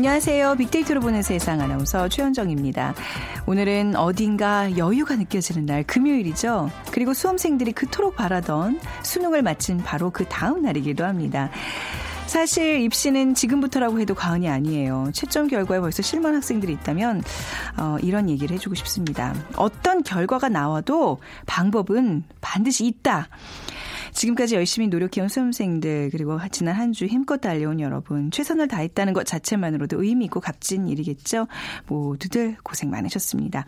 안녕하세요. 빅데이터로 보는 세상 아나운서 최현정입니다. 오늘은 어딘가 여유가 느껴지는 날 금요일이죠. 그리고 수험생들이 그토록 바라던 수능을 마친 바로 그 다음 날이기도 합니다. 사실 입시는 지금부터라고 해도 과언이 아니에요. 채점 결과에 벌써 실망 학생들이 있다면 어, 이런 얘기를 해주고 싶습니다. 어떤 결과가 나와도 방법은 반드시 있다. 지금까지 열심히 노력해온 수험생들 그리고 지난 한 주 힘껏 달려온 여러분 최선을 다했다는 것 자체만으로도 의미 있고 값진 일이겠죠. 모두들 고생 많으셨습니다.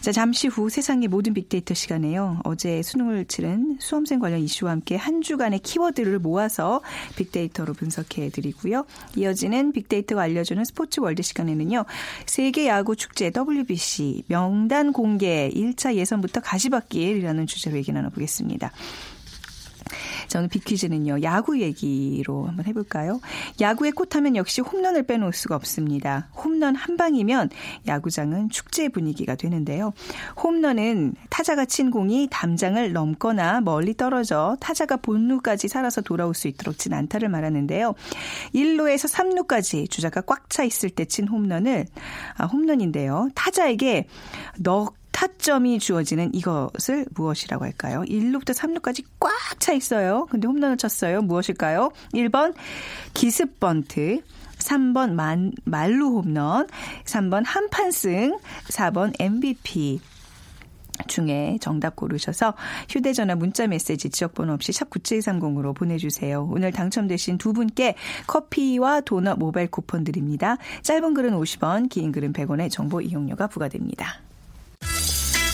자 잠시 후 세상의 모든 빅데이터 시간에요. 어제 수능을 치른 수험생 관련 이슈와 함께 한 주간의 키워드를 모아서 빅데이터로 분석해 드리고요. 이어지는 빅데이터가 알려주는 스포츠 월드 시간에는요. 세계 야구 축제 WBC 명단 공개 1차 예선부터 가시밭길이라는 주제로 얘기 나눠보겠습니다. 저는 빅퀴즈는요, 야구 얘기로 한번 해볼까요? 야구의 꽃하면 역시 홈런을 빼놓을 수가 없습니다. 홈런 한 방이면 야구장은 축제 분위기가 되는데요. 홈런은 타자가 친 공이 담장을 넘거나 멀리 떨어져 타자가 본루까지 살아서 돌아올 수 있도록 친 안타를 말하는데요. 1루에서 3루까지 주자가 꽉 차 있을 때 친 홈런을, 아, 홈런인데요. 타자에게 넉 타점이 주어지는 이것을 무엇이라고 할까요? 1루부터 3루까지 꽉 차 있어요. 근데 홈런을 쳤어요. 무엇일까요? 1번 기습 번트, 3번 만, 말루 홈런, 3번 한판승, 4번 MVP. 중에 정답 고르셔서 휴대전화 문자 메시지 지역번호 없이 샵 9730으로 보내주세요. 오늘 당첨되신 두 분께 커피와 도넛 모바일 쿠폰 드립니다. 짧은 글은 50원, 긴 글은 100원의 정보 이용료가 부과됩니다.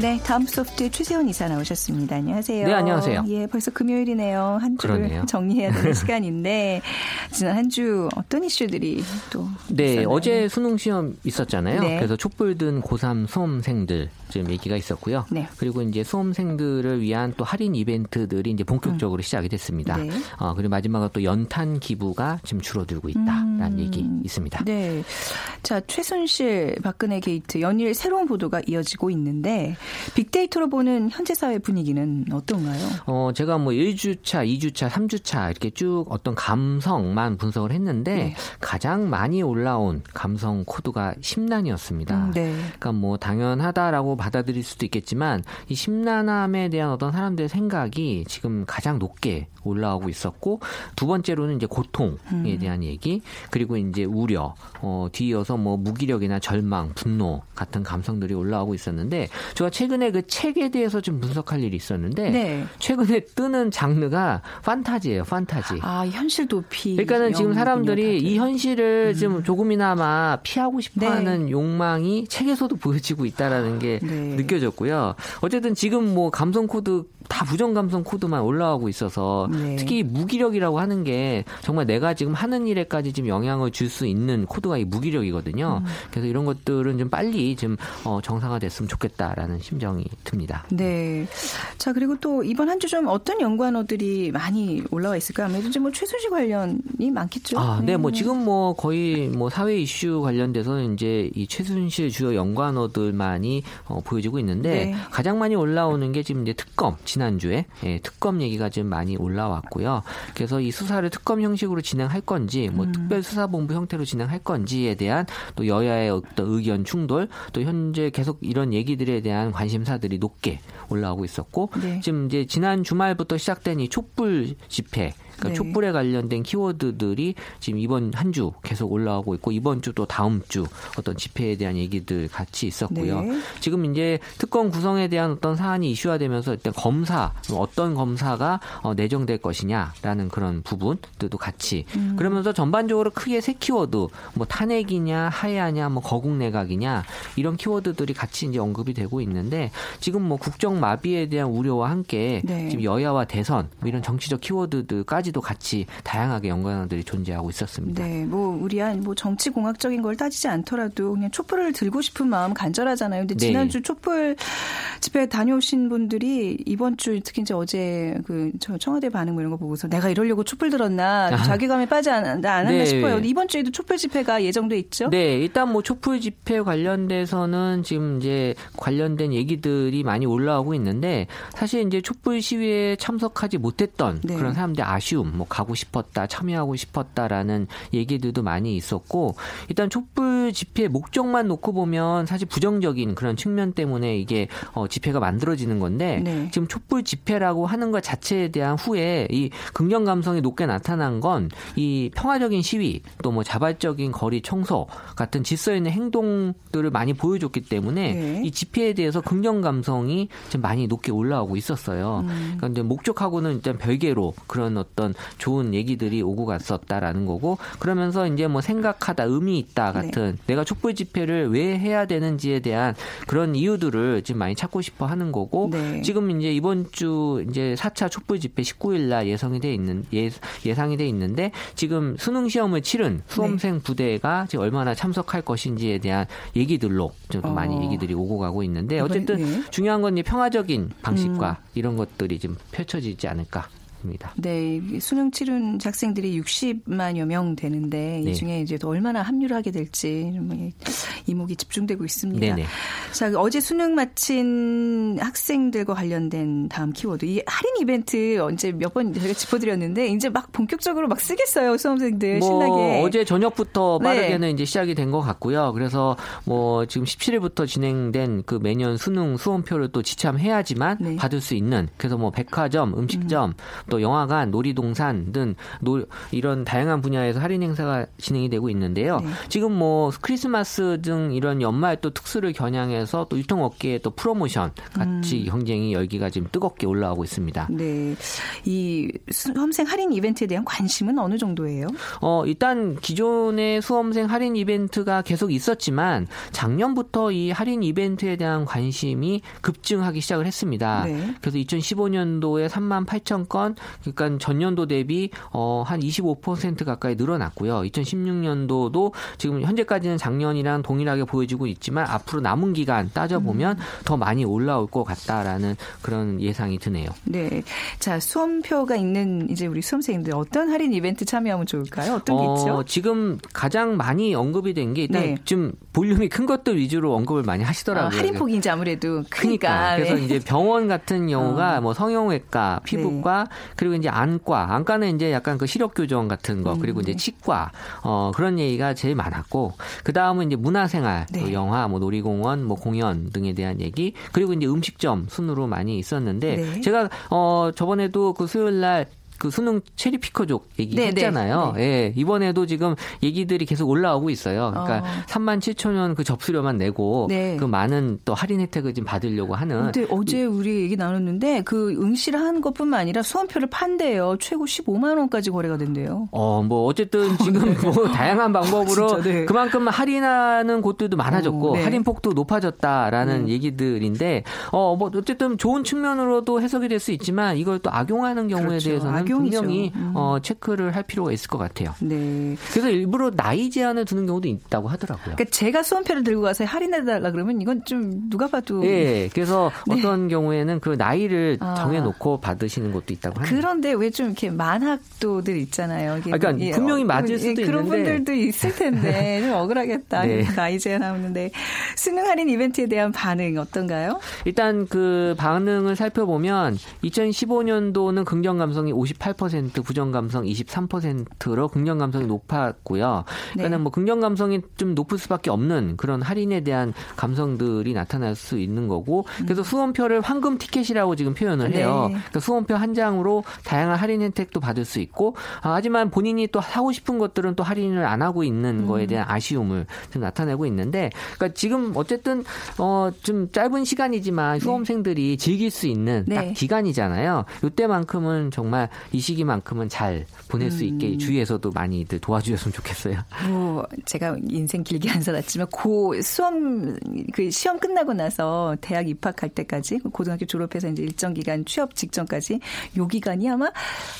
네, 다음 소프트의 최세원 이사 나오셨습니다. 안녕하세요. 네, 안녕하세요. 예, 벌써 금요일이네요. 한 주를 그러네요. 정리해야 되는 시간인데 지난 한 주 어떤 이슈들이 또 네, 있었나요? 어제 수능 시험 있었잖아요. 네. 그래서 촛불 든 고3 수험생들 좀 얘기가 있었고요. 네. 그리고 이제 수험생들을 위한 또 할인 이벤트들이 이제 본격적으로 시작이 됐습니다. 네. 어, 그리고 마지막으로 또 연탄 기부가 지금 줄어들고 있다라는 음. 얘기 있습니다. 네. 자, 최순실 박근혜 게이트 연일 새로운 보도가 이어지고 있는데 빅데이터로 보는 현재 사회 분위기는 어떤가요? 어, 제가 뭐 1주차, 2주차, 3주차 이렇게 쭉 어떤 감성만 분석을 했는데 네. 가장 많이 올라온 감성 코드가 심란이었습니다. 음, 네. 그러니까 뭐 당연하다라고 받아들일 수도 있겠지만 이 심란함에 대한 어떤 사람들의 생각이 지금 가장 높게 올라오고 있었고 두 번째로는 이제 고통에 음. 대한 얘기 그리고 이제 우려 어 뒤이어서 뭐 무기력이나 절망 분노 같은 감성들이 올라오고 있었는데 제가 최근에 그 책에 대해서 좀 분석할 일이 있었는데 네. 최근에 뜨는 장르가 판타지예요 판타지 아, 현실 도피. 그러니까는 지금 사람들이 다들. 음. 이 현실을 좀 조금이나마 피하고 네. 싶어하는 욕망이 책에서도 보여지고 있다라는 게 네. 느껴졌고요. 어쨌든 지금 뭐 감성 코드 다 부정 감성 코드만 올라오고 있어서 네. 특히 무기력이라고 하는 게 정말 내가 지금 하는 일에까지 지금 영향을 줄 수 있는 코드가 이 무기력이거든요. 음. 그래서 이런 것들은 좀 빨리 좀 어, 정상화됐으면 좋겠다라는 심정이 듭니다. 네. 자, 그리고 또 이번 한 주 좀 어떤 연관어들이 많이 올라와 있을까? 아무래도 이제 뭐 최순실 관련이 많겠죠. 아, 네, 뭐 지금 뭐 거의 뭐 사회 이슈 관련돼서는 이제 이 최순실 주요 연관어들만이 어, 보여지고 있는데 네. 가장 많이 올라오는 게 지금 이제 특검 지난주에 예, 특검 얘기가 좀 많이 올라왔고요. 그래서 이 수사를 특검 형식으로 진행할 건지 음. 뭐 특별수사본부 형태로 진행할 건지에 대한 또 여야의 어떤 의견 충돌 또 현재 계속 이런 얘기들에 대한 관심사들이 높게 올라오고 있었고 네. 지금 이제 지난 주말부터 시작된 이 촛불 집회 그러니까 네. 촛불에 관련된 키워드들이 지금 이번 한 주 계속 올라오고 있고 이번 주 또 다음 주 어떤 집회에 대한 얘기들 같이 있었고요. 네. 지금 이제 특검 구성에 대한 어떤 사안이 이슈화되면서 일단 검사 어떤 검사가 어, 내정될 것이냐라는 그런 부분들도 같이 음. 그러면서 전반적으로 크게 세 키워드 뭐 탄핵이냐 하야냐 뭐 거국 내각이냐 이런 키워드들이 같이 이제 언급이 되고 있는데 지금 뭐 국정 마비에 대한 우려와 함께 네. 지금 여야와 대선 뭐 이런 정치적 키워드들까지 도 같이 다양하게 연관들이 존재하고 있었습니다. 네, 뭐 우리 한뭐 정치 공학적인 걸 따지지 않더라도 그냥 촛불을 들고 싶은 마음 간절하잖아요. 근데 네. 지난주 촉불 집회 다녀오신 분들이 이번 주 특히 이제 어제 그저 청와대 반응 뭐 이런 거 보고서 내가 이러려고 촛불 들었나 자괴감에 빠지 않았나 안 네. 싶어요. 이번 주에도 촛불 집회가 예정돼 있죠. 네, 일단 뭐 촛불 집회 관련돼서는 지금 이제 관련된 얘기들이 많이 올라오고 있는데 사실 이제 촛불 시위에 참석하지 못했던 네. 그런 사람들 아쉬움, 뭐 가고 싶었다, 참여하고 싶었다라는 얘기들도 많이 있었고 일단 촛불 집회 목적만 놓고 보면 사실 부정적인 그런 측면 때문에 이게 어, 집회가 만들어지는 건데 네. 지금 촛불 집회라고 하는 것 자체에 대한 후에 이 긍정 감성이 높게 나타난 건 이 평화적인 시위 또 뭐 자발적인 거리 청소 같은 질서 있는 행동들을 많이 보여줬기 때문에 네. 이 집회에 대해서 긍정 감성이 좀 많이 높게 올라오고 있었어요. 음. 그런데 목적하고는 일단 별개로 그런 어떤 좋은 얘기들이 오고 갔었다라는 거고 그러면서 이제 뭐 생각하다 의미 있다 네. 같은 내가 촛불 집회를 왜 해야 되는지에 대한 그런 이유들을 지금 많이 찾고 싶어 하는 거고 네. 지금 이제 이번 주 이제 4차 촛불 집회 19일 날 예상이 돼 있는 예, 예상이 돼 있는데 지금 수능 시험을 치른 수험생 부대가 지금 얼마나 참석할 것인지에 대한 얘기들로 좀 어. 많이 얘기들이 오고 가고 있는데 어쨌든 네. 중요한 건 이제 평화적인 방식과 이런 것들이 좀 펼쳐지지 않을까 입니다. 네, 이 수능 치른 학생들이 60만여 명 되는데 네. 이 중에 이제 또 얼마나 합류를 하게 될지 좀 이목이 집중되고 있습니다. 네네. 자, 어제 수능 마친 학생들과 관련된 다음 키워드. 이 할인 이벤트 언제 몇 번 저희가 짚어드렸는데 이제 막 본격적으로 막 쓰겠어요 수험생들 뭐 신나게. 어제 저녁부터 네. 빠르게는 이제 시작이 된 것 같고요. 그래서 뭐 지금 17일부터 진행된 그 매년 수능 수험표를 또 지참해야지만 네. 받을 수 있는 그래서 뭐 백화점, 음식점, 또 영화관, 놀이동산 등 노- 이런 다양한 분야에서 할인 행사가 진행이 되고 있는데요. 네. 지금 뭐 크리스마스 등 이런 연말 또 특수를 겨냥해서 또 유통업계의 또 프로모션 같이 경쟁이 열기가 지금 뜨겁게 올라오고 있습니다. 네, 이 수험생 할인 이벤트에 대한 관심은 어느 정도예요? 어, 일단 기존의 수험생 할인 이벤트가 계속 있었지만 작년부터 이 할인 이벤트에 대한 관심이 급증하기 시작을 했습니다. 네. 그래서 2015년도에 3만 8천 건, 그러니까 전년도 대비 어, 한 25% 가까이 늘어났고요. 2016년도도 지금 현재까지는 작년이랑 동일하게 보여지고 있지만 앞으로 남은 기간 따져보면 더 많이 올라올 것 같다라는 그런 예상이 드네요. 네, 자 수험표가 있는 이제 우리 수험생님들 어떤 할인 이벤트 참여하면 좋을까요? 어떤 게 있죠? 지금 가장 많이 언급이 된 게 일단 네. 좀 볼륨이 큰 것들 위주로 언급을 많이 하시더라고요. 아, 할인폭이 이제 아무래도 크니까. 크니까. 그래서 네. 이제 병원 같은 경우가 어. 뭐 성형외과, 피부과, 그리고 이제 안과, 안과는 이제 약간 그 시력 교정 같은 거, 그리고 음. 이제 치과, 어, 그런 얘기가 제일 많았고, 그 다음은 이제 문화생활, 네. 또 영화, 뭐 놀이공원, 뭐 공연 등에 대한 얘기, 그리고 이제 음식점 순으로 많이 있었는데, 네. 제가, 어, 저번에도 그 수요일 날 그 수능 체리 피커족 네, 얘기했잖아요. 네, 예, 이번에도 지금 얘기들이 계속 올라오고 있어요. 그러니까 어. 3만 7천 원 그 접수료만 내고 네. 그 많은 또 할인 혜택을 좀 받으려고 하는 근데 어제 우리 얘기 나눴는데 그 응시를 한 것뿐만 아니라 수험표를 판대요. 최고 15만 원까지 거래가 된대요. 어, 뭐, 어쨌든 지금 뭐, 다양한 방법으로 진짜, 네. 그만큼 할인하는 곳들도 많아졌고, 어, 네. 할인 폭도 높아졌다라는 음. 얘기들인데, 어, 뭐, 어쨌든 좋은 측면으로도 해석이 될 수 있지만, 이걸 또 악용하는 경우에 그렇죠. 대해서는 악용이죠. 분명히, 음. 어, 체크를 할 필요가 있을 것 같아요. 네. 그래서 일부러 나이 제한을 두는 경우도 있다고 하더라고요. 그러니까 제가 수험표를 들고 가서 할인해달라 그러면 이건 좀 누가 봐도 예, 그래서 어떤 경우에는 그 나이를 네. 아. 정해놓고 받으시는 것도 있다고 합니다. 그런데 왜 좀 이렇게 만학도들 있잖아요. 아, 그러니까 예, 분명히 어, 맞을 예, 수도 그런 있는데. 분들도 있을 텐데 좀 억울하겠다. 네. 나이 제한 나오는데 수능 할인 이벤트에 대한 반응 어떤가요? 일단 그 반응을 살펴보면 2015년도는 긍정 감성이 58%, 부정 감성 23%로 긍정 감성이 높았고요. 그러니까 네. 뭐 긍정 감성이 좀 높을 수밖에 없는 그런 할인에 대한 감성들이 나타날 수 있는 거고 그래서 수험표를 황금 티켓이라고 지금 표현을 해요. 음. 네. 그러니까 수험표 한 장으로 다양한 할인 혜택도 받을 수 있고 아, 하지만 본인이 또 사고 싶은 것들은 또 할인을 안 하고 있는 음. 거에 대한 아쉬움을 좀 나타내고 있는데 그러니까 지금 어쨌든 어, 좀 짧은 시간이지만 수험생들이 즐길 수 있는 네. 딱 기간이잖아요. 이때만큼은 정말 이 시기만큼은 잘 보낼 수 음. 있게 주위에서도 많이들 도와주셨으면 좋겠어요. 뭐 제가 인생 길게 안 살았지만 고 수험 그 시험 끝나고 나서 대학 입학할 때까지 고등학교 졸업해서 이제 일정 기간 취업 직전까지 요 기간이 아마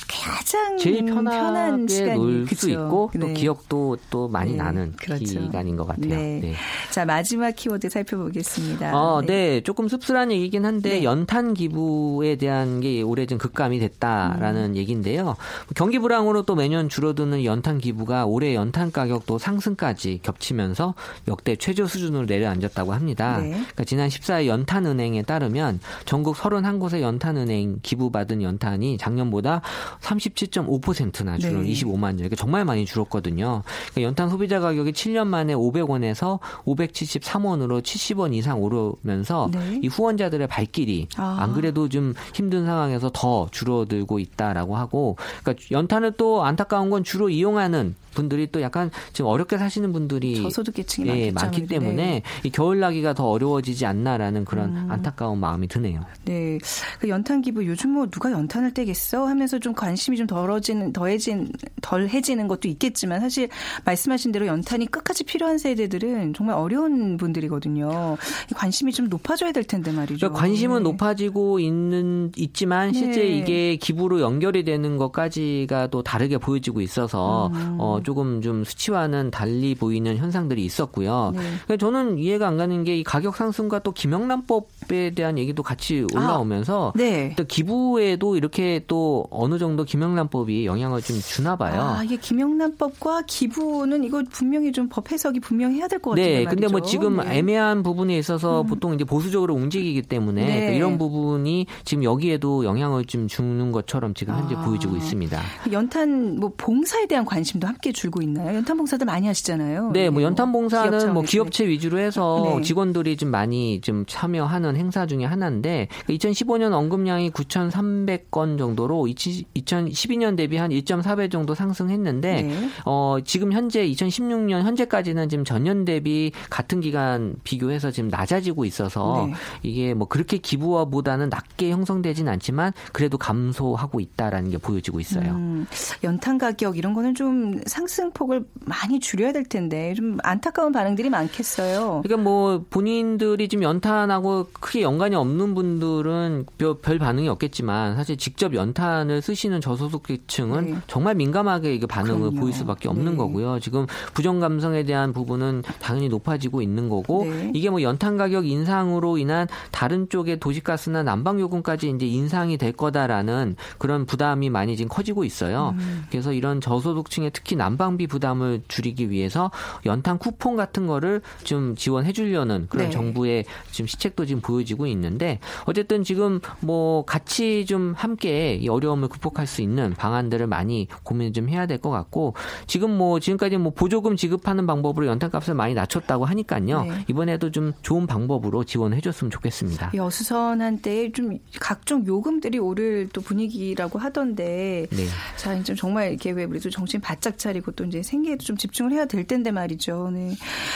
가장 제일 편한 편하게 시간이 놀수 그쵸? 있고 또 네. 기억도 또 많이 네, 나는 그렇죠. 기간인 것 같아요. 네. 네. 자 마지막 키워드 살펴보겠습니다. 어, 네. 조금 씁쓸한 얘기긴 한데 네. 연탄 기부에 대한 게 올해 좀 급감이 됐다라는 음. 얘기인데요. 경기 불황으로 또 매년 줄어드는 연탄 기부가 올해 연탄 가격도 상승까지 겹치면서 역대 최저 수준으로 내려앉았다고 합니다. 네. 그러니까 지난 14일 연탄은행에 따르면 전국 31곳의 연탄은행 기부받은 연탄이 작년보다 37.5%나 줄은 네. 25만 원. 그러니까 정말 많이 줄었거든요. 그러니까 연탄 소비자 가격이 7년 만에 500원에서 573원으로 70원 이상 오르면서 네. 이 후원자들의 발길이 아. 안 그래도 좀 힘든 상황에서 더 줄어들고 있다라고 하고 그러니까 연탄을 또 안타까운 건 주로 이용하는 분들이 또 약간 지금 어렵게 사시는 분들이 저소득계층이 예, 많기. 때문에 네. 이 겨울 나기가 더 어려워지지 않나라는 그런 음. 안타까운 마음이 드네요. 네. 그 연탄 기부 요즘 뭐 누가 연탄을 떼겠어 하면서 좀 관심이 좀 덜어지는 더해진 덜해지는 것도 있겠지만 사실 말씀하신 대로 연탄이 끝까지 필요한 세대들은 정말 어려운 분들이거든요. 이 관심이 좀 높아져야 될 텐데 말이죠. 그러니까 관심은 네. 높아지고 있는 있지만 실제 네. 이게 기부로 연결 이 되는 것까지가 또 다르게 보여지고 있어서 음. 어 조금 좀 수치와는 달리 보이는 현상들이 있었고요. 네. 그러니까 저는 이해가 안 가는 게 이 가격 상승과 또 김영란법에 대한 얘기도 같이 올라오면서 네. 또 기부에도 이렇게 또 어느 정도 김영란법이 영향을 좀 주나 봐요. 아, 이게 김영란법과 기부는 이거 분명히 좀 법 해석이 분명히 해야 될 것 같아요. 네, 근데 뭐 지금 애매한 부분에 있어서 보통 이제 보수적으로 움직이기 때문에 음. 네. 또 이런 부분이 지금 여기에도 영향을 좀 주는 것처럼 지금 현제 아. 보여지고 있습니다. 연탄 뭐 봉사에 대한 관심도 함께 줄고 있나요? 연탄 봉사들 많이 하시잖아요. 네, 뭐 네, 연탄 봉사는 기업 뭐. 기업체 위주로 해서 네. 직원들이 좀 많이 좀 참여하는 행사 중에 하나인데 2015년 언급량이 9,300건 정도로 2012년 대비 한 1.4배 정도 상승했는데 네. 어 지금 현재 2016년 현재까지는 지금 전년 대비 같은 기간 비교해서 지금 낮아지고 있어서 네. 이게 뭐 그렇게 기부와보다는 낮게 형성되진 않지만 그래도 감소하고 있다 라는 게 보여지고 있어요. 음, 연탄 가격 이런 거는 좀 상승폭을 많이 줄여야 될 텐데 좀 안타까운 반응들이 많겠어요. 그러니까 뭐 본인들이 지금 연탄하고 크게 연관이 없는 분들은 별, 별 반응이 없겠지만 사실 직접 연탄을 쓰시는 저소득계층은 네. 정말 민감하게 이게 반응을 그럼요. 보일 수밖에 없는 네. 거고요. 지금 부정 감성에 대한 부분은 당연히 높아지고 있는 거고 네. 이게 뭐 연탄 가격 인상으로 인한 다른 쪽의 도시가스나 난방 요금까지 이제 인상이 될 거다라는 그런 부담 이 많이 지금 커지고 있어요. 음. 그래서 이런 저소득층의 특히 난방비 부담을 줄이기 위해서 연탄 쿠폰 같은 거를 좀 지원해 주려는 그런 네. 정부의 지금 시책도 지금 보여지고 있는데 어쨌든 지금 뭐 같이 좀 함께 이 어려움을 극복할 수 있는 방안들을 많이 고민을 좀 해야 될 것 같고 지금 뭐 지금까지 뭐 보조금 지급하는 방법으로 연탄값을 많이 낮췄다고 하니까요. 네. 이번에도 좀 좋은 방법으로 지원해 줬으면 좋겠습니다. 이 어수선한 때에 좀 각종 요금들이 오를 또 분위기라고 하던데 네. 자 이제 정말 이렇게 왜 우리도 정신 바짝 차리고 또 이제 생계에도 좀 집중을 해야 될 텐데 말이죠. 네.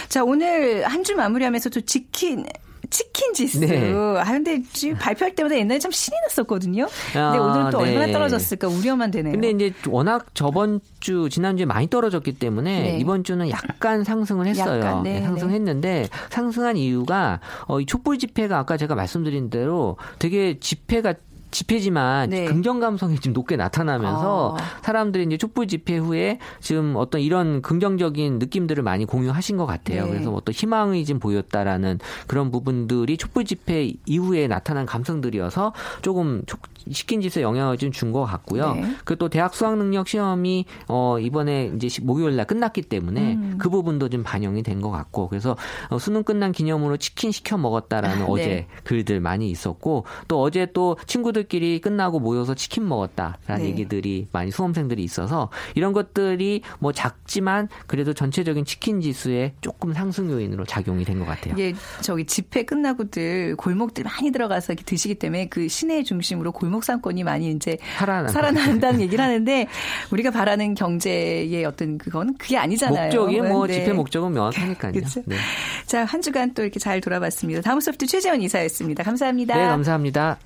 자 오늘 한 주 마무리하면서 또 치킨 치킨 지수. 네. 아 근데 지금 발표할 때마다 옛날에 참 신이 났었거든요. 근데 아, 오늘 또 네. 얼마나 떨어졌을까 우려만 되네요. 근데 이제 워낙 저번 주 지난주에 많이 떨어졌기 때문에 네. 이번 주는 약간 상승을 했어요. 약간, 네, 네, 상승했는데 상승한 이유가 어, 이 촛불 집회가 아까 제가 말씀드린 대로 되게 집회가 집회지만 네. 긍정 감성이 좀 높게 나타나면서 아. 사람들이 이제 촛불 집회 후에 지금 어떤 이런 긍정적인 느낌들을 많이 공유하신 것 같아요. 네. 그래서 어떤 희망이 좀 보였다라는 그런 부분들이 촛불 집회 이후에 나타난 감성들이어서 조금 촉- 시킨 짓에 영향을 좀 준 것 같고요. 네. 그리고 또 대학 수학 능력 시험이 어 이번에 이제 시- 목요일 날 끝났기 때문에 음. 그 부분도 좀 반영이 된 것 같고 그래서 어, 수능 끝난 기념으로 치킨 시켜 먹었다라는 아, 네. 어제 글들 많이 있었고 또 어제 또 친구들 친구들끼리 끝나고 모여서 치킨 먹었다라는 네. 얘기들이 많이 수험생들이 있어서 이런 것들이 뭐 작지만 그래도 전체적인 치킨 지수에 조금 상승 요인으로 작용이 된 것 같아요. 이게 저기 집회 끝나고들 골목들 많이 들어가서 이렇게 드시기 때문에 그 시내 중심으로 골목 상권이 많이 이제 살아난 살아난다는 얘기를 하는데 우리가 바라는 경제의 어떤 그건 그게 아니잖아요. 목적이 뭐 네. 집회 목적은 명확하니까요. 그렇죠. 네. 자, 한 주간 또 이렇게 잘 돌아봤습니다. 다음 소프트 최재원 이사였습니다. 감사합니다. 네, 감사합니다.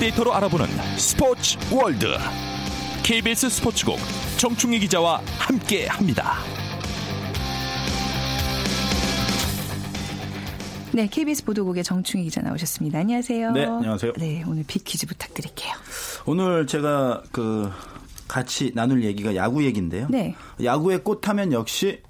빅데이터로 알아보는 스포츠 월드 KBS 스포츠국 정충희 기자와 함께합니다. 네, KBS 보도국의 정충희 기자 나오셨습니다. 안녕하세요. 네, 안녕하세요. 네, 오늘 빅 퀴즈 부탁드릴게요. 오늘 제가 그 같이 나눌 얘기가 야구 얘기인데요. 네. 야구의 꽃하면 역시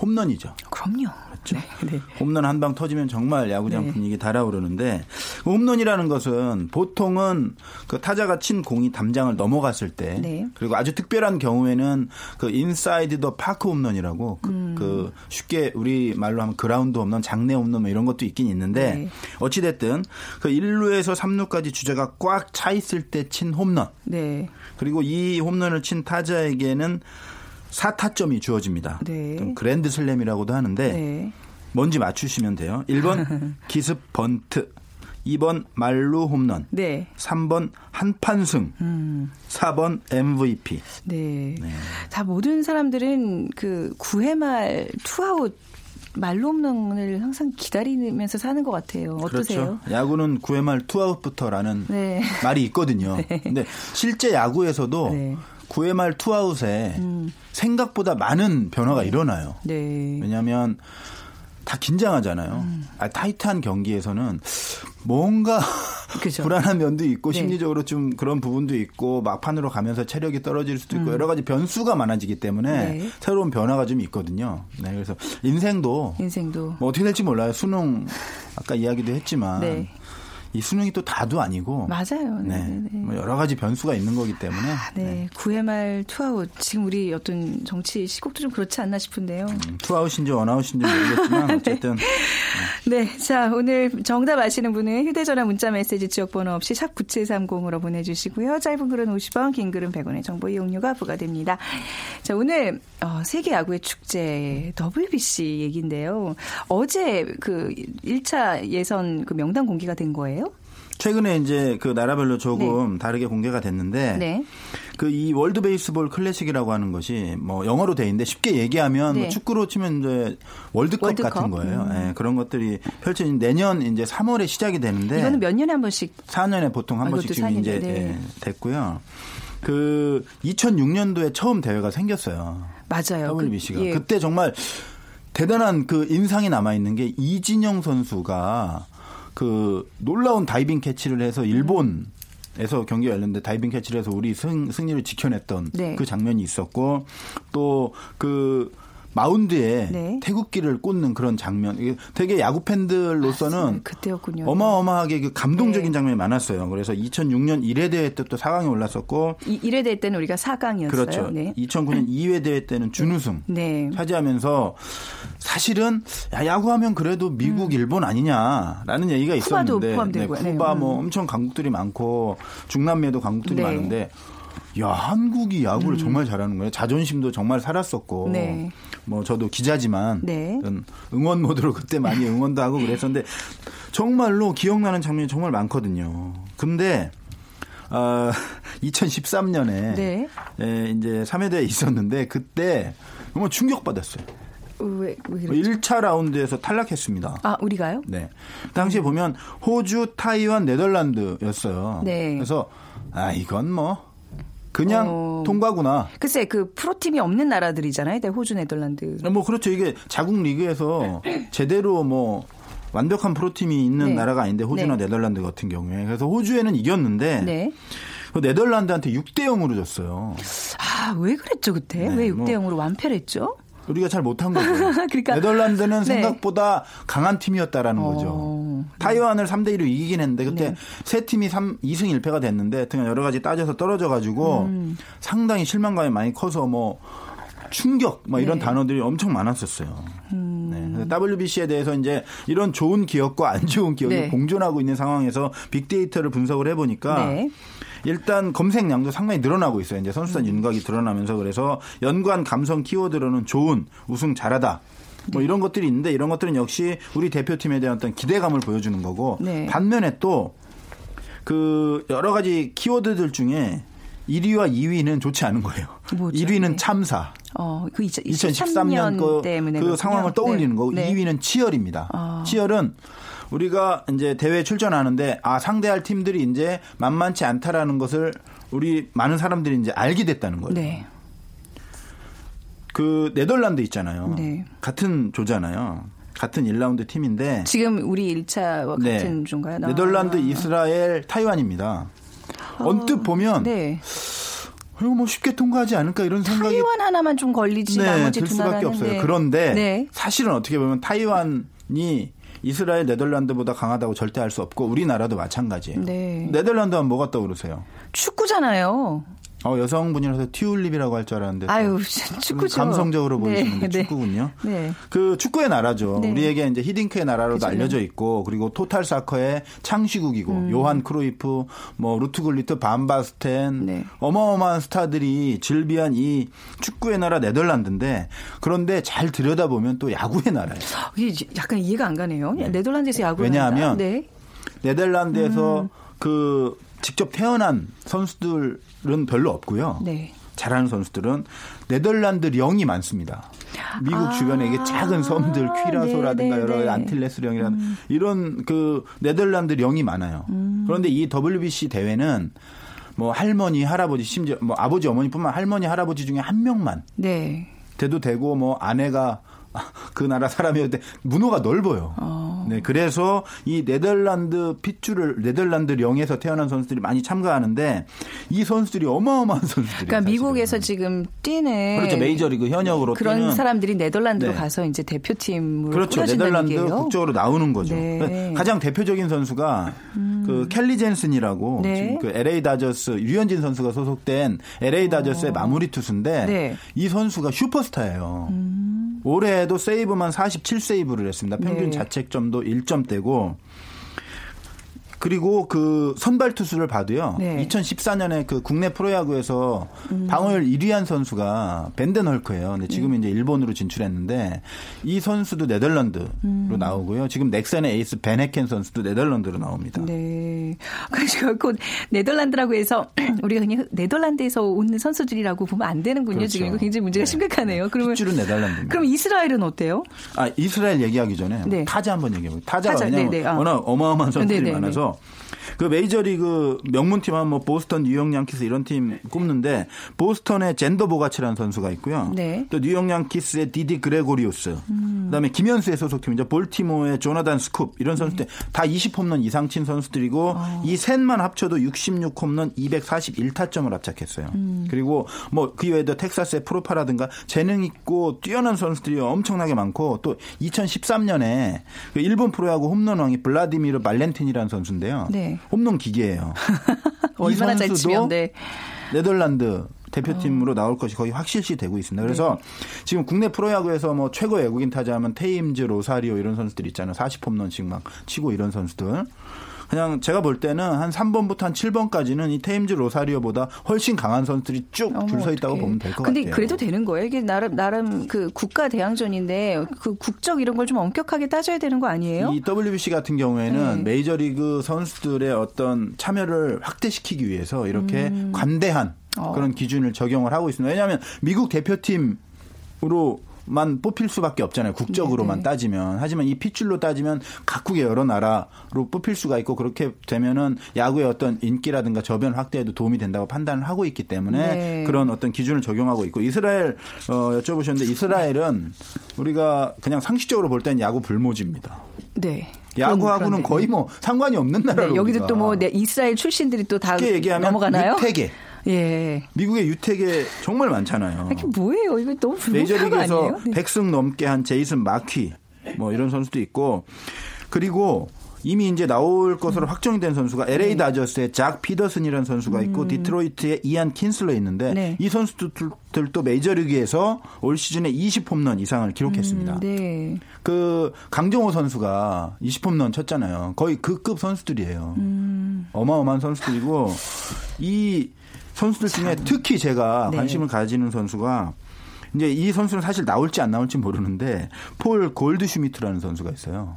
홈런이죠. 그럼요. 그렇죠. 네, 네. 홈런 한 방 터지면 정말 야구장 네. 분위기 달아오르는데 그 홈런이라는 것은 보통은 그 타자가 친 공이 담장을 넘어갔을 때 네. 그리고 아주 특별한 경우에는 그 inside the park home run이라고 그, 음. 그 쉽게 우리 말로 하면 그라운드 홈런, 장내 홈런 뭐 이런 것도 있긴 있는데 네. 어찌 됐든 그 1루에서 3루까지 주자가 꽉 차 있을 때 친 홈런 네. 그리고 이 홈런을 친 타자에게는 4타점이 주어집니다. 네. 좀 그랜드 슬램이라고도 하는데 네. 뭔지 맞추시면 돼요. 1번 기습 번트, 2번 만루 홈런, 네. 3번 한판승, 음. 4번 MVP. 네. 다 모든 사람들은 그 9회 말 투아웃 만루 홈런을 항상 기다리면서 사는 것 같아요. 어떠세요? 그렇죠. 야구는 9회 말 투아웃부터라는 네. 말이 있거든요. 근데 실제 야구에서도 네. 9회 말 투아웃에 음. 생각보다 많은 변화가 일어나요. 네. 왜냐하면 다 긴장하잖아요. 아, 타이트한 경기에서는 뭔가 그죠. 불안한 면도 있고 네. 심리적으로 좀 그런 부분도 있고 막판으로 가면서 체력이 떨어질 수도 있고 여러 가지 변수가 많아지기 때문에 음. 네. 새로운 변화가 좀 있거든요. 네, 그래서 인생도 인생도. 뭐 어떻게 될지 몰라요. 수능 아까 이야기도 했지만 네. 이 수능이 또 다도 아니고 맞아요. 네. 네, 네, 네. 뭐 여러 가지 변수가 있는 거기 때문에 네. 9회 말 투아웃. 지금 우리 어떤 정치 시국도 좀 그렇지 않나 싶은데요. 음, 투아웃인지 원아웃인지 모르겠지만 어쨌든 네. 자, 오늘 정답 아시는 분은 휴대 전화 문자 메시지 지역 번호 없이 샵 9730으로 보내 주시고요. 짧은 글은 50원, 긴 글은 100원의 정보 이용료가 부과됩니다. 자, 오늘 어, 세계 야구의 축제 WBC 얘기인데요. 어제 그 1차 예선 그 명단 공개가 된 거예요? 최근에 이제 그 나라별로 조금 다르게 공개가 됐는데 네. 그 이 월드 베이스볼 클래식이라고 하는 것이 뭐 영어로 돼 있는데 쉽게 얘기하면 네. 뭐 축구로 치면 이제 월드컵, 월드컵? 같은 거예요. 음. 예, 그런 것들이 펼쳐진 내년 이제 3월에 시작이 되는데 이거는 몇 년에 한 번씩 4년에 보통 한 아, 번씩 지금 이제 4년에, 네. 예, 됐고요. 그 2006년도에 처음 대회가 생겼어요. 맞아요. WBC가 그, 예. 그때 정말 대단한 그 인상이 남아 있는 게 이진영 선수가 그 놀라운 다이빙 캐치를 해서 일본 에서 경기가 열렸는데 다이빙 캐치를 해서 우리 승, 승리를 지켜냈던 네. 그 장면이 있었고 또그 마운드에 네. 태극기를 꽂는 그런 장면 이게 되게 야구 팬들로서는 그때였군요. 어마어마하게 그 감동적인 네. 장면이 많았어요. 그래서 2006년 1회 대회 때또 4강에 올랐었고 이, 1회 대회 때는 우리가 4강이었어요. 그렇죠. 네. 2009년 2회 대회 때는 준우승 네. 차지하면서 사실은 야, 야구하면 그래도 미국, 일본 아니냐라는 얘기가 음. 있었는데 포함되고요. 네, 네. 쿠바 음. 뭐 엄청 강국들이 많고 중남미에도 강국들이 네. 많은데 야 한국이 야구를 정말 잘하는 거예요. 자존심도 정말 살았었고 음. 네. 뭐 저도 기자지만 네. 응원 모드로 그때 많이 응원도 하고 그랬었는데 정말로 기억나는 장면이 정말 많거든요. 근데 어, 2013년에 네. 예, 이제 3회 대회 있었는데 그때 정말 충격받았어요. 왜, 왜 그랬죠? 1차 라운드에서 탈락했습니다. 아, 우리가요? 네. 당시에 보면 호주, 타이완, 네덜란드였어요. 네. 그래서 아 이건 뭐 그냥 어. 통과구나. 글쎄, 그 프로팀이 없는 나라들이잖아요. 네, 호주, 네덜란드. 뭐 그렇죠. 이게 자국 리그에서 제대로 뭐 완벽한 프로팀이 있는 네. 나라가 아닌데 호주나 네. 네덜란드 같은 경우에 그래서 호주에는 이겼는데 네. 그 네덜란드한테 6대 0으로 졌어요. 아, 왜 그랬죠, 그때? 네, 왜 뭐. 6대 0으로 완패를 했죠? 우리가 잘 못한 거죠. 그러니까- 네덜란드는 네. 생각보다 강한 팀이었다라는 거죠. 어. 어, 타이완을 3대 1로 이기긴 했는데 그때 네. 세 팀이 3 2승 1패가 됐는데 등간 여러 가지 따져서 떨어져 가지고 음. 상당히 실망감이 많이 커서 뭐 충격 뭐 이런 네. 단어들이 엄청 많았었어요. 음. 네. WBC에 대해서 이제 이런 좋은 기억과 안 좋은 기억이 네. 공존하고 있는 상황에서 빅데이터를 분석을 해보니까 네. 일단 검색량도 상당히 늘어나고 있어요. 이제 선수단 윤곽이 드러나면서 그래서 연관 감성 키워드로는 좋은 우승 잘하다. 뭐 이런 것들이 있는데 이런 것들은 역시 우리 대표팀에 대한 어떤 기대감을 보여주는 거고 네. 반면에 또 그 여러 가지 키워드들 중에 1위와 2위는 좋지 않은 거예요. 뭐죠? 1위는 네. 참사. 어, 그 2013년 그, 때문에 그. 상황을 떠올리는 거고 네. 2위는 치열입니다. 아. 치열은 우리가 이제 대회에 출전하는데 아 상대할 팀들이 이제 만만치 않다라는 것을 우리 많은 사람들이 이제 알게 됐다는 거예요. 네. 그 네덜란드 있잖아요. 네. 같은 조잖아요. 같은 1라운드 팀인데 지금 우리 1차와 네. 같은 조인가요? 네덜란드, 아. 이스라엘, 타이완입니다. 언뜻 보면 네. 이거 뭐 쉽게 통과하지 않을까 이런 생각이 타이완 하나만 좀 걸리지 네, 나머지 들두 수밖에 없어요. 네. 그런데 네. 사실은 어떻게 보면 타이완이 이스라엘, 네덜란드보다 강하다고 절대 할 수 없고 우리나라도 마찬가지예요. 네. 네덜란드는 뭐가 떠오르세요? 축구잖아요. 어, 여성분이라서 튤립이라고 할 줄 알았는데 또 아유, 축구죠. 감성적으로 네, 보이시는데 네. 축구군요. 네. 그 축구의 나라죠. 네. 우리에게 이제 히딩크의 나라로도 그죠. 알려져 있고 그리고 토탈 사커의 창시국이고 음. 요한 크로이프, 뭐 루드 굴리트, 반바스텐 네. 어마어마한 스타들이 즐비한 이 축구의 나라 네덜란드인데 그런데 잘 들여다보면 또 야구의 나라예요. 이게 약간 이해가 안 가네요. 네덜란드에서 야구를 왜냐하면? 네. 네덜란드에서 음. 그 직접 태어난 선수들은 별로 없고요. 네. 잘하는 선수들은 네덜란드 령이 많습니다. 미국 주변에 이게 작은 섬들 퀴라소라든가 아. 네, 네, 여러 네. 안틸레스 령이라든 이런 그 네덜란드 령이 많아요. 음. 그런데 이 WBC 대회는 뭐 할머니, 할아버지 심지어 뭐 아버지, 어머니뿐만 할머니, 할아버지 중에 한 명만 네. 돼도 되고 뭐 아내가 그 나라 사람이었는데 문호가 넓어요. 어. 네, 그래서 이 네덜란드 핏줄을 네덜란드 령에서 태어난 선수들이 많이 참가하는데 이 선수들이 어마어마한 선수들이에요. 그러니까 사실은. 미국에서 지금 뛰는 그렇죠 메이저리그 현역으로 그런 뛰는 사람들이 네덜란드로 네. 가서 이제 대표팀으로 그렇죠 네덜란드 얘기예요. 국적으로 나오는 거죠. 네. 가장 대표적인 선수가 그 켈리 젠슨이라고 네. 지금 그 LA 다저스 류현진 선수가 소속된 LA 다저스의 마무리 투수인데 네. 이 선수가 슈퍼스타예요. 올해에도 세이브만 47세이브를 했습니다. 평균 네. 자책점도 1점대고 그리고 그 선발 투수를 봐도요. 네. 2014년에 그 국내 프로야구에서 음. 방어율 1위한 선수가 벤덴 헐크예요. 근데 지금 이제 일본으로 진출했는데 이 선수도 네덜란드로 음. 나오고요. 지금 넥센의 에이스 베네켄 선수도 네덜란드로 나옵니다. 네. 그래서 곧 네덜란드라고 해서 우리가 그냥 네덜란드에서 오는 선수들이라고 보면 안 되는군요. 그렇죠. 지금 이거 굉장히 문제가 네. 심각하네요. 그러면 핏줄은 네덜란드입니다. 그럼 이스라엘은 어때요? 아, 이스라엘 얘기하기 전에 네. 타자 한번 얘기해 볼게요. 타자가 타자, 왜냐면 네, 네, 아. 워낙 어마어마한 선수들이 네, 네, 많아서 있는데요. 그 메이저리그 명문팀 하면 뭐 보스턴, 뉴욕 양키스 이런 팀 꼽는데 보스턴의 젠더 보가츠라는 선수가 있고요. 네. 또 뉴욕 양키스의 디디 그레고리우스. 그다음에 김현수의 소속팀이죠. 볼티모어의 조나단 스쿱 이런 선수들 다 20홈런 이상 친 선수들이고 이 셋만 합쳐도 66홈런 241타점을 합작했어요. 그리고 뭐 그 외에도 텍사스의 프로파라든가 재능 있고 뛰어난 선수들이 엄청나게 많고 또 2013년에 그 일본 프로야구 홈런 왕이 블라디미르 말렌틴이라는 선수인데요. 네. 홈런 기계예요. 이 얼마나 잘 선수도 치면 네. 네덜란드 대표팀으로 나올 것이 거의 확실시 되고 있습니다. 그래서 지금 국내 프로야구에서 뭐 최고 외국인 타자하면 테임즈, 로사리오 이런 선수들 있잖아요. 40홈런씩 막 치고 이런 선수들. 그냥 제가 볼 때는 한 3번부터 한 7번까지는 이 테임즈 로사리오보다 훨씬 강한 선수들이 쭉 줄 서 있다고. 보면 될것 근데 같아요. 그래도 되는 거예요? 이게 나름 나름 그 국가 대항전인데 그 국적 이런 걸 좀 엄격하게 따져야 되는 거 아니에요? 이 WBC 같은 경우에는 네. 메이저리그 선수들의 어떤 참여를 확대시키기 위해서 이렇게 관대한 음. 어. 그런 기준을 적용을 하고 있습니다. 왜냐하면 미국 대표팀으로 만 뽑힐 수밖에 없잖아요. 국적으로만 네네. 따지면. 하지만 이 핏줄로 따지면 각국의 여러 나라로 뽑힐 수가 있고 그렇게 되면은 야구의 어떤 인기라든가 저변 확대에도 도움이 된다고 판단을 하고 있기 때문에 네. 그런 어떤 기준을 적용하고 있고 이스라엘 어 여쭤보셨는데 이스라엘은 우리가 그냥 상식적으로 볼 때는 야구 불모지입니다. 네. 야구하고는 거의 뭐 상관이 없는 나라로 네, 여기도. 또 뭐 이스라엘 출신들이 또 다 넘어가나요? 유태계. 예. 미국의 유태계 정말 많잖아요. 이게 뭐예요? 이거 너무 불법한 거 메이저리그에서 아니에요? 네. 100승 넘게 한 제이슨 마퀴 뭐 이런 선수도 있고 그리고 이미 이제 나올 것으로 확정이 된 선수가 LA 다저스의 작 피더슨이라는 선수가 있고 디트로이트의 이안 킨슬러 있는데 네. 이 선수들도 메이저리그에서 올 시즌에 20홈런 이상을 기록했습니다. 음, 네. 그 강정호 선수가 20홈런 쳤잖아요. 거의 그 급 선수들이에요. 음. 어마어마한 선수들이고 이 선수들 중에 특히 제가 네. 관심을 가지는 선수가 이제 이 선수는 사실 나올지 안 나올지 모르는데 폴 골드슈미트라는 선수가 있어요.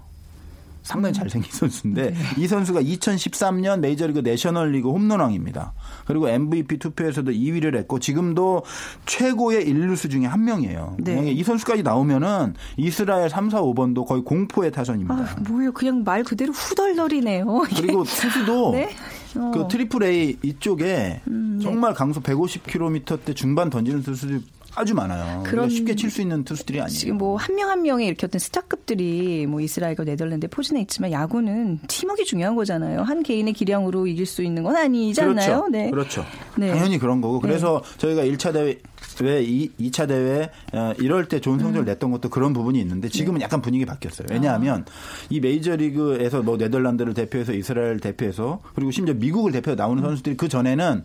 상당히 잘생긴 선수인데 이 선수가 2013년 메이저리그 내셔널리그 홈런왕입니다. 그리고 MVP 투표에서도 2위를 했고 지금도 최고의 일루수 중에 한 명이에요. 네. 만약에 이 선수까지 나오면은 이스라엘 3, 4, 5번도 거의 공포의 타선입니다. 아, 뭐예요? 그냥 말 그대로 후덜덜이네요. 그리고 투수도 네? 어. 그 트리플 A 이쪽에 음, 네. 정말 강속 150km대 중반 던지는 투수들이 아주 많아요. 그런- 쉽게 칠 수 있는 투수들이 아니에요. 지금 뭐 한 명한 명의 이렇게 어떤 스타급들이 뭐 이스라엘과 네덜란드에 포진해 있지만 야구는 팀워크 중요한 거잖아요. 한 개인의 기량으로 이길 수 있는 건 아니지 않나요? 그렇죠. 네. 그렇죠. 네. 당연히 그런 거고. 그래서 저희가 1차 대회 왜 2, 차 대회 어, 이럴 때 좋은 음. 성적을 냈던 것도 그런 부분이 있는데 지금은 네. 약간 분위기 바뀌었어요. 왜냐하면 아. 이 메이저리그에서 뭐 네덜란드를 대표해서 이스라엘 대표해서 그리고 심지어 미국을 대표해 나오는 음. 선수들이 그 전에는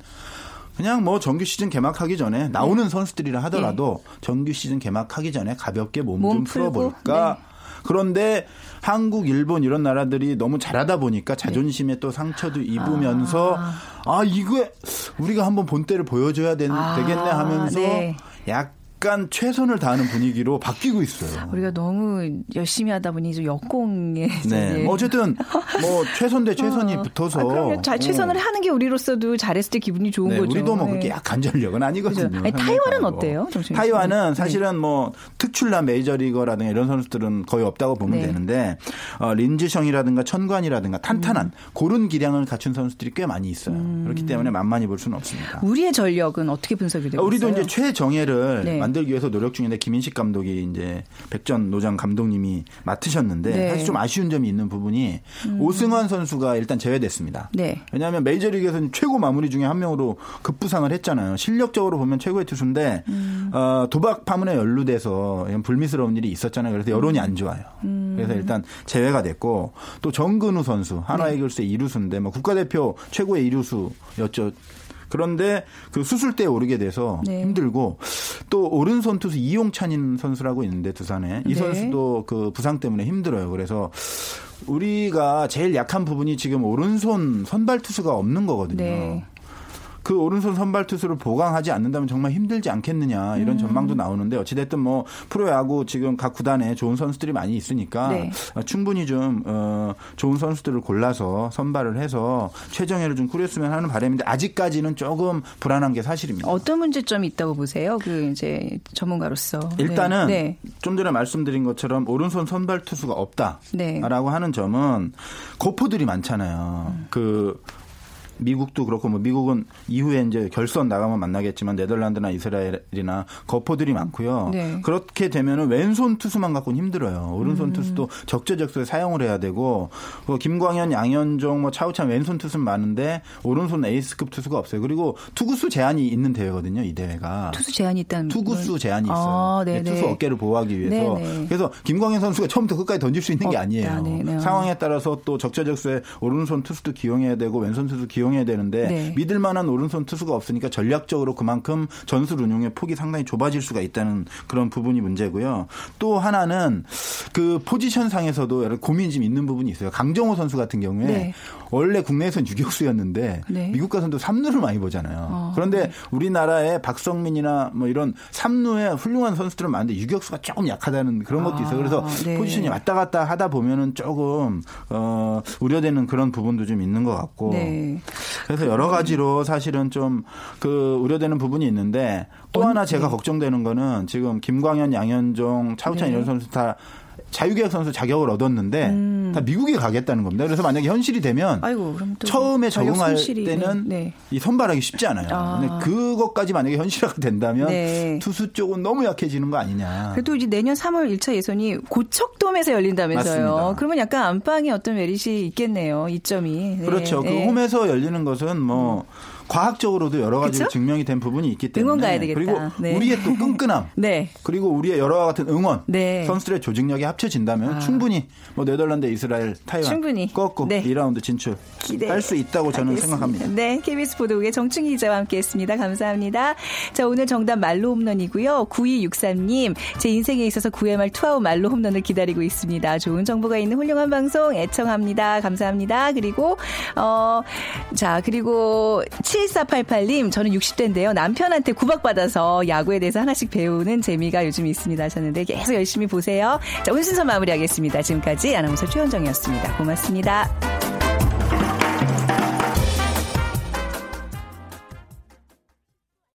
그냥 뭐 정규 시즌 개막하기 전에 나오는 네. 선수들이라 하더라도 정규 시즌 개막하기 전에 가볍게 몸몸좀 풀어볼까. 네. 그런데 한국, 일본 이런 나라들이 너무 잘하다 보니까 자존심에 또 상처도 입으면서 아, 이거 우리가 한번 본때를 보여줘야 되, 아, 겠네 하면서 네. 약 간 최선을 다하는 분위기로 바뀌고 있어요. 우리가 너무 열심히 하다 보니 좀 역공에 네. 뭐 어쨌든 뭐 최선 대 최선이 붙어서 아, 그럼요. 잘 최선을 어. 하는 게 우리로서도 잘했을 때 기분이 좋은 네, 거죠. 우리도 뭐 네. 그렇게 약간 전력은 아니거든요. 아니, 타이완은. 어때요? 정신이 타이완은 네. 사실은 뭐 특출난 메이저리거라든가 이런 선수들은 거의 없다고 보면 네. 되는데 어, 린즈성이라든가 천관이라든가 탄탄한 음. 고른 기량을 갖춘 선수들이 꽤 많이 있어요. 그렇기 때문에 만만히 볼 수는 없습니다. 우리의 전력은 어떻게 분석이 되고 우리도 있어요? 이제 최정예를 네. 만들기 위해서 노력 중인데 김인식 감독이 이제 백전 노장 감독님이 맡으셨는데 네. 음. 사실 좀 아쉬운 점이 있는 부분이 오승환 선수가 일단 제외됐습니다. 네. 왜냐하면 메이저리그에서는 최고 마무리 중에 한 명으로 급부상을 했잖아요. 실력적으로 보면 최고의 투수인데 음. 어, 도박 파문에 연루돼서 불미스러운 일이 있었잖아요. 그래서 여론이 안 좋아요. 음. 그래서 일단 제외가 됐고 또 정근우 선수 한화 네. 이글스의 이루수인데 뭐 국가대표 최고의 이루수였죠. 그런데 그 수술대에 오르게 돼서 네. 힘들고 또 오른손 투수 이용찬인 선수라고 있는데 두산에 이 네. 선수도 그 부상 때문에 힘들어요. 그래서 우리가 제일 약한 부분이 지금 오른손 선발 투수가 없는 거거든요. 네. 그 오른손 선발 투수를 보강하지 않는다면 정말 힘들지 않겠느냐 이런 음. 전망도 나오는데 어찌됐든 뭐 프로야구 지금 각 구단에 좋은 선수들이 많이 있으니까 네. 어, 충분히 좀 어, 좋은 선수들을 골라서 선발을 해서 최정예를 좀 꾸렸으면 하는 바람인데 아직까지는 조금 불안한 게 사실입니다. 어떤 문제점이 있다고 보세요? 그 이제 전문가로서 일단은 네. 좀 전에 말씀드린 것처럼 오른손 선발 투수가 없다라고 네. 하는 점은 거포들이 많잖아요. 그 미국도 그렇고 뭐 미국은 이후에 이제 결선 나가면 만나겠지만 네덜란드나 이스라엘이나 거포들이 많고요. 네. 그렇게 되면은 왼손 투수만 갖고는 힘들어요. 오른손 투수도 적재적소에 사용을 해야 되고 뭐 김광현, 양현종, 뭐 차우찬 왼손 투수는 많은데 오른손 에이스급 투수가 없어요. 그리고 투구수 제한이 있는 대회거든요. 이 대회가. 투수 제한이 있다는 투구수 건- 제한이 있어요. 아, 네네. 투수 어깨를 보호하기 위해서. 네네. 그래서 김광현 선수가 처음부터 끝까지 던질 수 있는 게 아니에요. 네네. 상황에 따라서 또 적재적소에 오른손 투수도 기용해야 되고 왼손 투수 기용 해야 되는데 네. 믿을 만한 오른손 투수가 없으니까 전략적으로 그만큼 전술 운용의 폭이 상당히 좁아질 수가 있다는 그런 부분이 문제고요. 또 하나는 그 포지션 상에서도 여러 고민이 좀 있는 부분이 있어요. 강정호 선수 같은 경우에 네. 원래 국내에선 유격수였는데 네. 미국 가서도 3루를 많이 보잖아요. 어, 그런데 우리나라의 박성민이나 뭐 이런 3루에 훌륭한 선수들은 많은데 유격수가 조금 약하다는 그런 것도 아, 있어요. 그래서 네. 포지션이 왔다 갔다 하다 보면은 조금 어 우려되는 그런 부분도 좀 있는 것 같고. 네. 그래서 여러 가지로 사실은 좀 그 우려되는 부분이 있는데 또 하나 제가 걱정되는 거는 지금 김광현, 양현종, 차우찬 네. 이런 선수 다 자유계약 선수 자격을 얻었는데 다 미국에 가겠다는 겁니다. 그래서 만약에 현실이 되면 음. 아이고, 처음에 적응할 때는 네, 네. 이 선발하기 쉽지 않아요. 아. 근데 그것까지 만약에 현실화가 된다면 네. 투수 쪽은 너무 약해지는 거 아니냐. 그래도 이제 내년 3월 1차 예선이 고척돔에서 열린다면서요. 맞습니다. 그러면 약간 안방에 어떤 메리트 있겠네요. 이점이. 네. 그렇죠. 그 네. 홈에서 열리는 것은 뭐 과학적으로도 여러 가지 그쵸? 증명이 된 부분이 있기 때문에 응원 가야 되겠다. 그리고 네. 우리의 또 끈끈함 네. 그리고 우리의 여러 같은 응원 네. 선수들의 조직력이 합쳐진다면 아. 충분히 뭐 네덜란드, 이스라엘, 타이완 충분히. 꺾고 네. 2라운드 진출. 할 수 있다고 저는 알겠습니다. 생각합니다. 네, KBS 보도국의 정충희 기자와 함께했습니다. 감사합니다. 자, 오늘 정답 말로 홈런이고요. 9263님, 제 인생에 있어서 9회말 투아웃 말로 홈런을 기다리고 있습니다. 좋은 정보가 있는 훌륭한 방송 애청합니다. 감사합니다. 그리고 어, 자, 그리고 7488님, 저는 60대인데요. 남편한테 구박받아서 야구에 대해서 하나씩 배우는 재미가 요즘 있습니다 하셨는데 계속 열심히 보세요. 자, 오늘 순서 마무리하겠습니다. 지금까지 아나운서 최현정이었습니다. 고맙습니다.